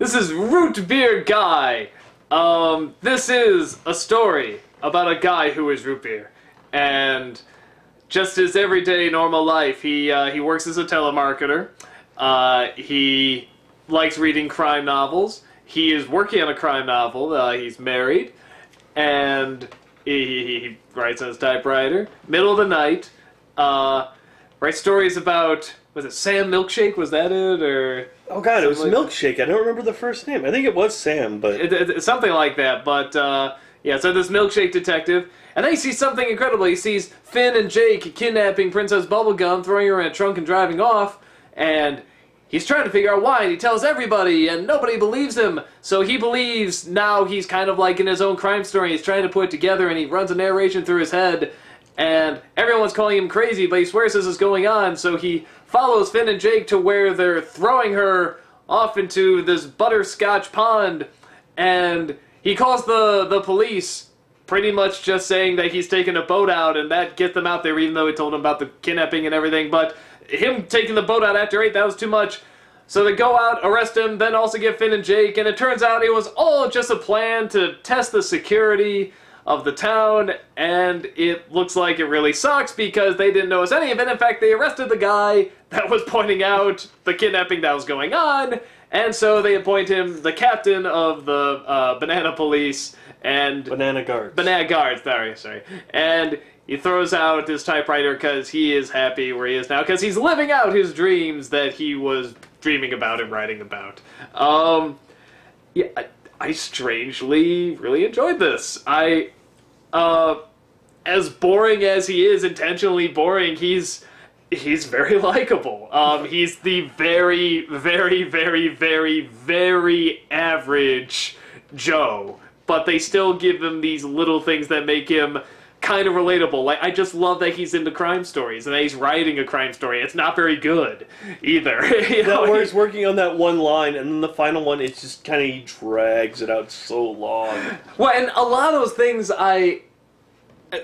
This is Root Beer Guy. Um, this is a story about a guy who is root beer, and just his everyday normal life. He uh, he works as a telemarketer. Uh, he likes reading crime novels. He is working on a crime novel. Uh, he's married, and he, he, he writes on his typewriter. Middle of the night, uh, writes stories about was it Sam Milkshake? Was that it or? Oh god, it was like Milkshake. I don't remember the first name. I think it was Sam, but It- it- something like that. But uh, yeah, so this milkshake detective, and then he sees something incredible. He sees Finn and Jake kidnapping Princess Bubblegum, throwing her in a trunk and driving off, and he's trying to figure out why. And he tells everybody, and nobody believes him. So he believes now he's kind of like in his own crime story. He's trying to put it together, and he runs a narration through his head. And everyone's calling him crazy, but he swears this is going on. So he follows Finn and Jake to where they're throwing her off into this butterscotch pond and he calls the the police pretty much just saying that he's taking a boat out and that gets them out there even though he told them about the kidnapping and everything but him taking the boat out after eight that was too much. So they go out arrest him then also get finn and jake and it turns out it was all just a plan to test the security of the town and it looks like it really sucks because they didn't notice any of it in fact they arrested the guy that was pointing out the kidnapping that was going on and so they appoint him the captain of the uh, banana police and Banana Guards. banana guards. Sorry, sorry. And he throws out his typewriter because he is happy where he is now because he's living out his dreams that he was dreaming about and writing about. Um, yeah, I, I strangely really enjoyed this. I, uh, as boring as he is, intentionally boring, he's he's very likable. Um, he's the very, very, very, very, very average Joe, but they still give him these little things that make him kind of relatable. Like I just love that he's into crime stories and that he's writing a crime story. It's not very good either. you know, that where he's working on that one line, and then the final one, it's just kind of he drags it out so long. Well, and a lot of those things I.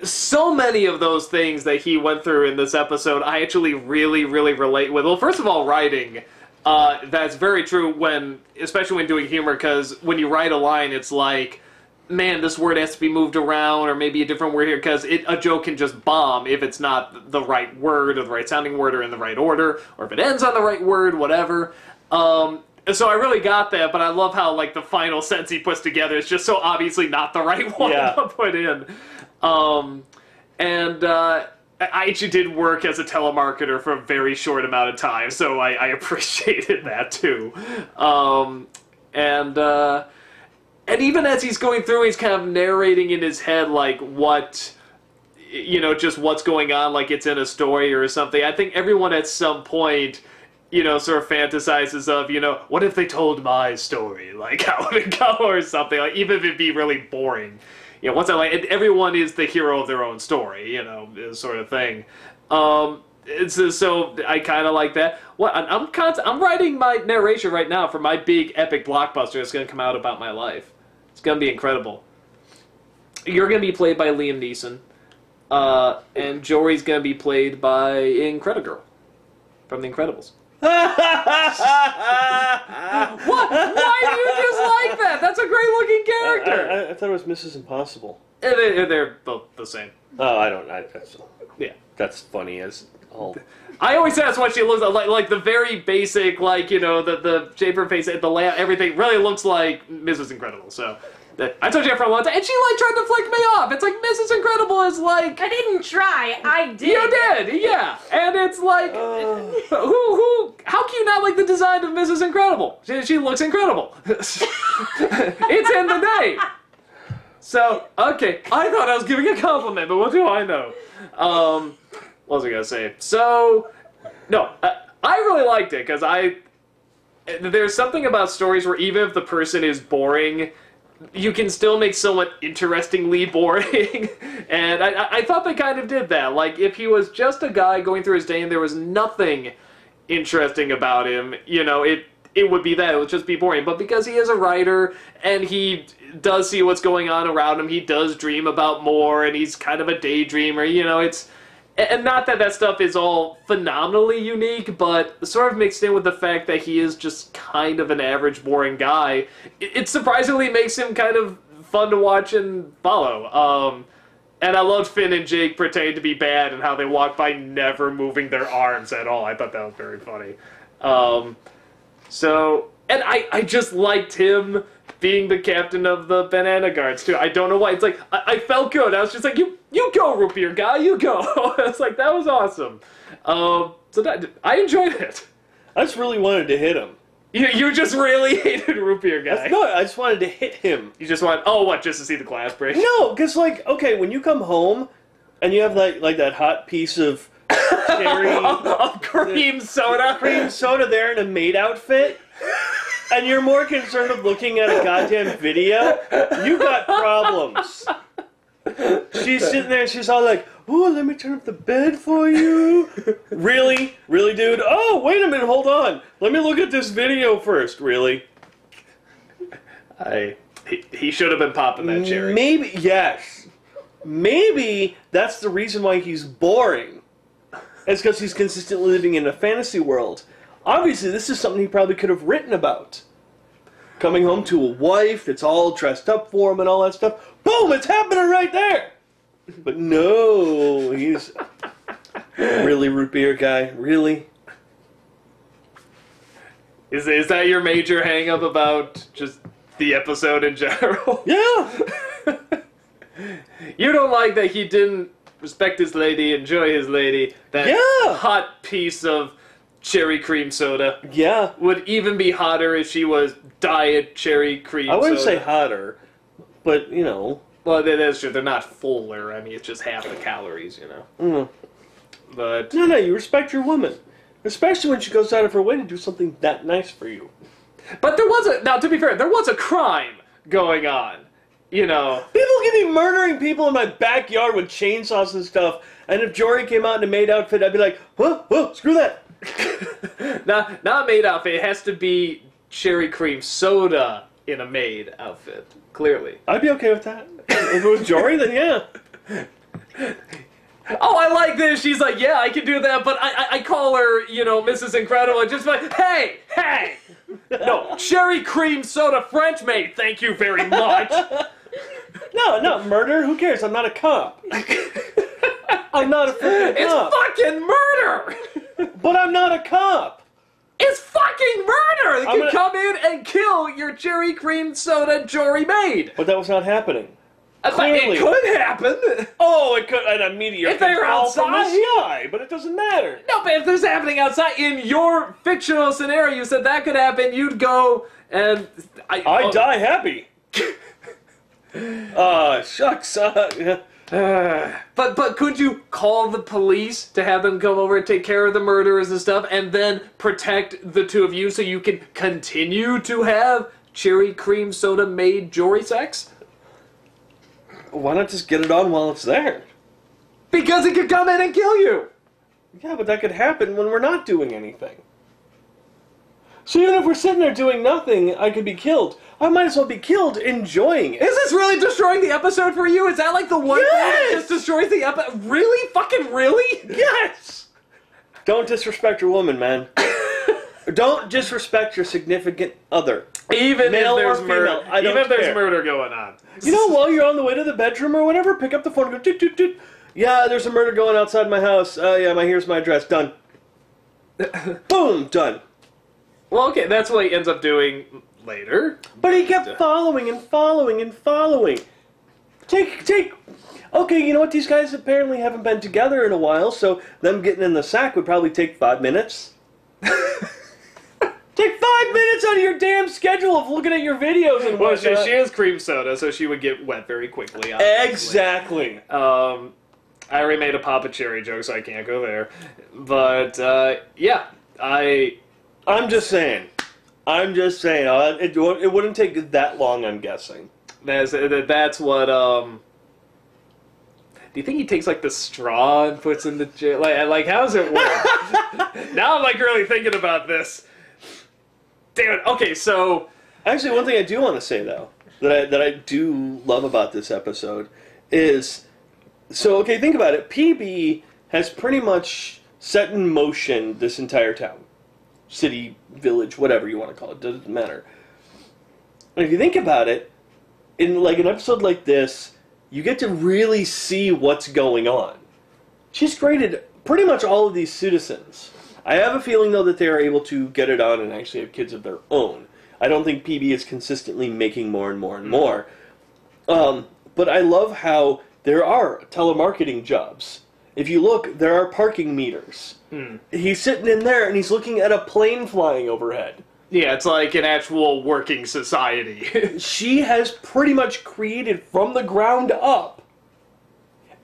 So many of those things that he went through in this episode, I actually really, really relate with. Well, first of all, writing. Uh, that's very true when, especially when doing humor, because when you write a line, it's like, man, this word has to be moved around, or maybe a different word here, because a joke can just bomb if it's not the right word, or the right sounding word, or in the right order, or if it ends on the right word, whatever. Um, so I really got that, but I love how like the final sentence he puts together is just so obviously not the right one Yeah. to put in. Um, and uh, I actually did work as a telemarketer for a very short amount of time, so I, I appreciated that too. Um, and uh, and even as he's going through, he's kind of narrating in his head like what you know, just what's going on, like it's in a story or something. I think everyone at some point, you know, sort of fantasizes of, you know, what if they told my story? Like, how would it go or something? Like, even if it'd be really boring. You know, once I like, everyone is the hero of their own story, you know, sort of thing. Um, it's uh, so I kind of like that. What I'm I'm, const- I'm writing my narration right now for my big epic blockbuster that's going to come out about my life. It's going to be incredible. You're going to be played by Liam Neeson. Uh, and Jory's gonna be played by Incredigirl from The Incredibles. What? Why do you just like that? That's a great looking character. I, I thought it was Mrs. Impossible. And they- they're both the same. Oh, I don't. I, that's, Yeah. that's funny as all. I always ask that's what she looks like. Like, like the very basic, like you know, the the shape of her face, the layout, everything really looks like Mrs. Incredible. So. That- I told you that for a long time, and she like tried to flick me off. It's like Mrs. Incredible is like I didn't try. I did. you did, yeah, and it's like Uh, who who how can you not like the design of Mrs. Incredible? She, she looks incredible. it's in the name. So okay, I thought I was giving a compliment, but what do I know? Um, what was I gonna say? So no, I, I really liked it because I there's something about stories where even if the person is boring. You can still make someone interestingly boring, and I, I- thought they kind of did that. Like, if he was just a guy going through his day and there was nothing interesting about him, you know, it it would be that it would just be boring. But because he is a writer and he does see what's going on around him, he does dream about more, and he's kind of a daydreamer. You know, it's and not that that stuff is all phenomenally unique, but sort of mixed in with the fact that he is just kind of an average, boring guy, it, surprisingly makes him kind of fun to watch and follow. Um, and I loved Finn and Jake pretending to be bad and how they walk by never moving their arms at all. I thought that was very funny. Um, so, and I, I just liked him being the captain of the banana guards too. I don't know why. It's like I, I felt good. I was just like, you you go, root beer guy, you go. it's like that was awesome. Um, so that I enjoyed it. I just really wanted to hit him. You, you just really hated root beer guy. That's no, I just wanted to hit him. You just want oh what just to see the glass break? No, because like okay, when you come home and you have like like that hot piece of cherry of cream soda. cream soda there in a maid outfit, and you're more concerned with looking at a goddamn video, you got problems. She's sitting there and she's all like, "Oh, let me turn up the bed for you." really, really, dude. Oh, wait a minute, hold on. Let me look at this video first. Really? I he, he should have been popping that cherry. Maybe yes. Maybe that's the reason why he's boring. It's because he's consistently living in a fantasy world. Obviously, this is something he probably could have written about. Coming home to a wife that's all dressed up for him and all that stuff. Boom! It's happening right there. But no, he's really root beer guy. Really? Is is that your major hang up about just the episode in general? Yeah. You don't like that he didn't respect his lady, enjoy his lady. That Yeah. hot piece of cherry cream soda Yeah. would even be hotter if she was diet cherry cream. I wouldn't say hotter, but you know. Well, that is true. They're not fuller. I mean, it's just half the calories, you know. Mm. But No, no, you respect your woman. Especially when she goes out of her way to do something that nice for you. but there was a now. To be fair, there was a crime going on. You know. People can be murdering people in my backyard with chainsaws and stuff, and if Jory came out in a maid outfit, I'd be like, huh, huh, screw that. Not not maid outfit. It has to be cherry cream soda in a maid outfit. Clearly. I'd be okay with that. if it was Jory, then yeah. Oh, I like this. She's like, yeah, I can do that, but I I, I call her, you know, Mrs. Incredible, and just like, hey, hey. No, cherry cream soda French maid. Thank you very much. No, no, murder? Who cares? I'm not a cop. I'm not a freaking It's cop. fucking murder. But I'm not a cop. It's fucking murder. They I'm could gonna- come in and kill your cherry cream soda Jory maid. But that was not happening. I thought Clearly. It could happen. Oh, it could, and a meteor If they could were fall from the outside? sky, but it doesn't matter. No, but if this is happening outside in your fictional scenario, you said that could happen. You'd go and I, I oh, die happy. Ah, shucks. Uh, Uh, but but could you call the police to have them come over and take care of the murderers and stuff, and then protect the two of you so you can continue to have cherry cream soda maid Jory sex? why not just get it on while it's there? Because it could come in and kill you. Yeah, but that could happen when we're not doing anything. So even if we're sitting there doing nothing, I could be killed. I might as well be killed enjoying it. Is this really destroying the episode for you? Is that like the one thing that just destroys the episode? Really? Fucking really? Yes! Don't disrespect your woman, man. Don't disrespect your significant other. Even Male if there's murder, I don't even if there's care. murder going on. You know, while you're on the way to the bedroom or whatever, pick up the phone and go, toot, toot, toot. Yeah, there's a murder going outside my house. Uh, yeah, my here's my address. Done. Boom, done. Well, okay, that's what he ends up doing later. But he kept following and following and following. Take, take. Okay, you know what? These guys apparently haven't been together in a while, so them getting in the sack would probably take five minutes. take five minutes out of your damn schedule of looking at your videos and Well, she, she is cream soda, so she would get wet very quickly. obviously. Exactly. Um, I already made a Papa Cherry joke, so I can't go there. But uh, yeah, I I'm just saying. I'm just saying. Uh, it, it wouldn't take that long, I'm guessing. that's that's what. Um, do you think he takes like the straw and puts in the jar? Like, like how does it work? now I'm like really thinking about this. Damn it. Okay, so Actually, one thing I do want to say though that I, that I do love about this episode is so okay. Think about it. PB has pretty much set in motion this entire town, city, village, whatever you want to call it, doesn't matter. And if you think about it, in like an episode like this, you get to really see what's going on. She's created pretty much all of these citizens. I have a feeling though that they are able to get it on and actually have kids of their own. I don't think PB is consistently making more and more and more. Um, but I love how there are telemarketing jobs. If you look, there are parking meters. Hmm. He's sitting in there and he's looking at a plane flying overhead. Yeah, it's like an actual working society. She has pretty much created from the ground up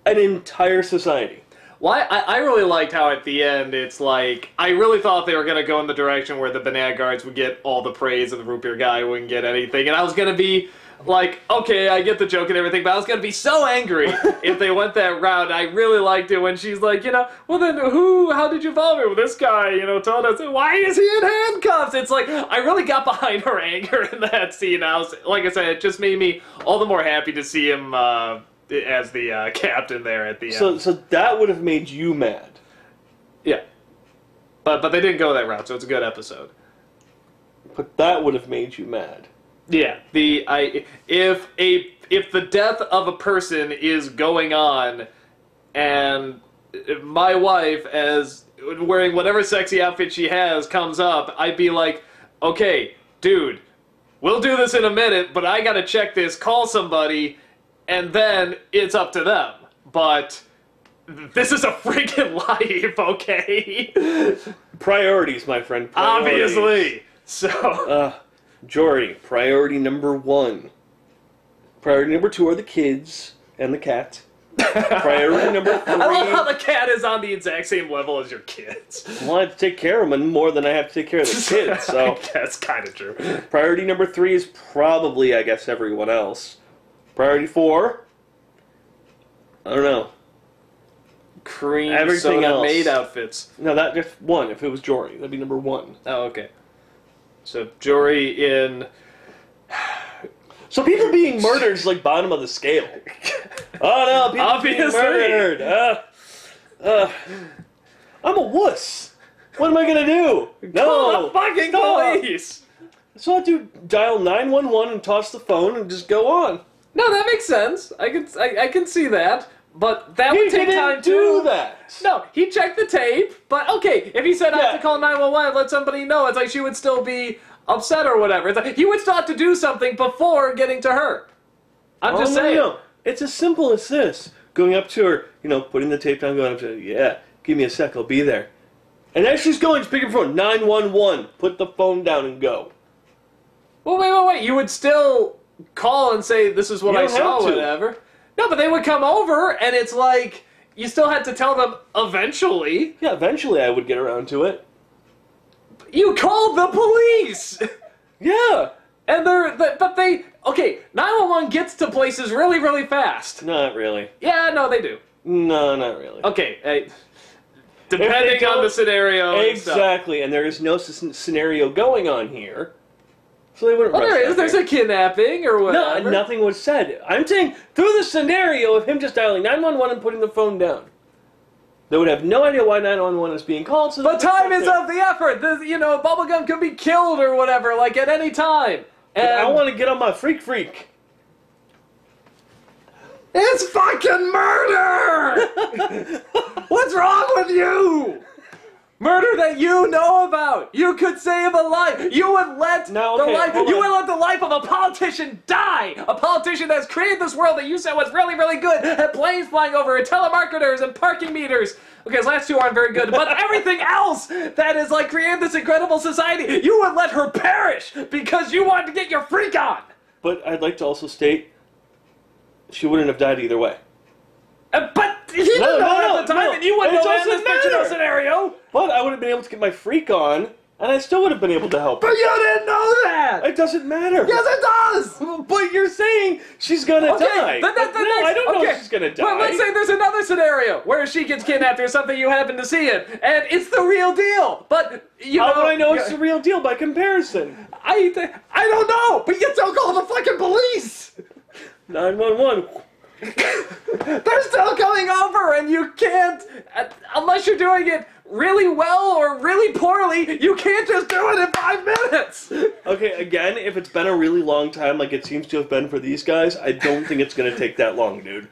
an entire society. Well, I, I really liked how at the end it's like I really thought they were gonna go in the direction where the banana guards would get all the praise and the root beer guy wouldn't get anything, and I was gonna be like, okay, I get the joke and everything, but I was gonna be so angry if they went that route. I really liked it when she's like, you know, well then who? How did you follow me? Well, this guy, you know, told us why is he in handcuffs? It's like I really got behind her anger in that scene. I was like I said, it just made me all the more happy to see him. Uh, as the uh, captain there at the end. So, so that would have made you mad. Yeah. But but they didn't go that route, so it's a good episode. But that would have made you mad. Yeah. The I if a if the death of a person is going on and my wife as wearing whatever sexy outfit she has comes up, I'd be like, "Okay, dude, we'll do this in a minute, but I got to check this, call somebody, and then it's up to them." But this is a freaking life, okay? Priorities, my friend. Priorities. Obviously. So, Uh, Jory, priority number one. Priority number two are the kids and the cat. Priority number three. I love how the cat is on the exact same level as your kids. Well, I have to take care of them more than I have to take care of the kids. So that's kind of true. priority number three is probably, I guess, everyone else. Priority four. I don't know. Cream Everything soda else. maid outfits. No, that just one. If it was Jory, that'd be number one. Oh, okay. So Jory in So people being murdered is like bottom of the scale. Oh no, people Obviously. being murdered. Uh, uh, I'm a wuss. What am I gonna do? Call No, the fucking stop. police. So I do dial nine one one and toss the phone and just go on. No, that makes sense. I can I, I can see that, but that He would take time do too. that. No, he checked the tape, but okay, if he said I have to call 911 let somebody know, it's like she would still be upset or whatever. It's like he would start to do something before getting to her. I'm Oh, just no, saying. no. It's as simple as this. Going up to her, you know, putting the tape down, going up to her, yeah, give me a sec, I'll be there. And as she's going, just pick up the phone, 911, put the phone down and go. Well, wait, wait, wait. You would still call and say, this is what I saw, to. whatever. No, but they would come over, and it's like, you still had to tell them eventually. Yeah, eventually I would get around to it. You called the police! Yeah. and they're, but they, okay, 911 gets to places really, really fast. Not really. Yeah, no, they do. No, not really. Okay, hey, depending on the scenario. and stuff. Exactly, and there is no s- scenario going on here. So they wouldn't Well, rush there out is. There's there. a kidnapping or whatever. No, nothing was said. I'm saying through the scenario of him just dialing 911 and putting the phone down. They would have no idea why 911 is being called. So But time is of the effort. This, you know, Bubblegum could be killed or whatever, like at any time. And I want to get on my freak freak. It's fucking murder! What's wrong with you? Murder that you know about. You could save a life. You would let No, the life. You would let the life of a politician die. A politician that's created this world that you said was really, really good. Had planes flying over, and telemarketers, and parking meters. Okay, his last two aren't very good, but everything else that is like created this incredible society, you would let her perish because you wanted to get your freak on. But I'd like to also state she wouldn't have died either way. Uh, but he didn't No, know no, at the time, no. and you wouldn't It know in this fictional scenario. But I would have been able to get my freak on, and I still would have been able to help. But her. you didn't know that. It doesn't matter. yes, it does. But you're saying she's gonna Okay, die. then But no, that's- I don't know if she's gonna die. But let's say there's another scenario where she gets kidnapped or something. You happen to see it, and it's the real deal. But you How know, would I know it's the real deal by comparison? I I don't know. But you don't call the fucking police. 911. They're still coming over, and you can't, uh, unless you're doing it really well or really poorly, you can't just do it in five minutes. Okay, again, if it's been a really long time, like it seems to have been for these guys, I don't think it's gonna take that long, dude.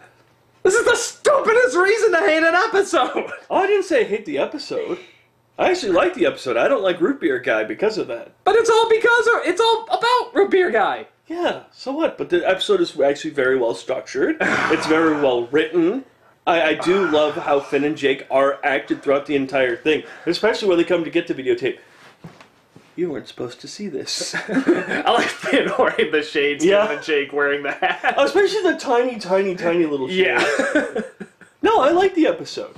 This is the stupidest reason to hate an episode. Oh, I didn't say I hate the episode. I actually like the episode. I don't like Root Beer Guy because of that. But it's all because of, it's all about Root Beer Guy. Yeah, so what? But the episode is actually very well structured. it's very well written. I, I do love how Finn and Jake are acted throughout the entire thing, especially when they come to get the videotape. You weren't supposed to see this. I like Finn wearing the shades, Yeah. And Jake wearing the hat. especially the tiny, tiny, tiny little shit. yeah. No, I like the episode.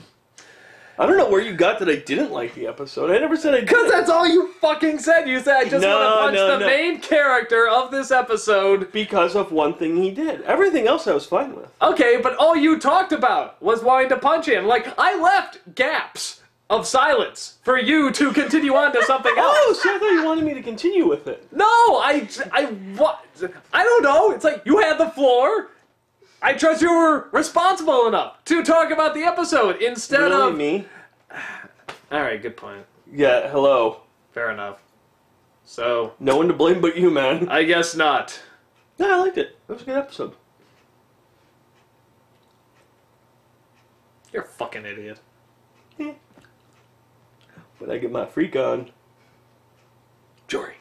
I don't know where you got that I didn't like the episode. I never said I Because that's all you fucking said. You said I just No, want to punch no, the no. main character of this episode. Because of one thing he did. Everything else I was fine with. Okay, but all you talked about was wanting to punch him. Like, I left gaps of silence for you to continue on to something oh, else. Oh, see, I thought you wanted me to continue with it. No, I, I, what? I don't know. It's like you had the floor. I trust you were responsible enough to talk about the episode instead Really, of. me? All right, good point. Yeah, hello. Fair enough. So, No one to blame but you, man. I guess not. No, I liked it. That was a good episode. You're a fucking idiot. Eh. When I get my freak on. Jory.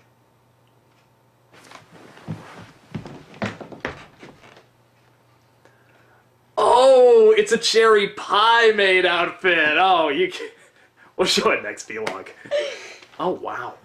Oh, it's a cherry pie maid outfit. Oh, you can... We'll show it next vlog. Oh, wow.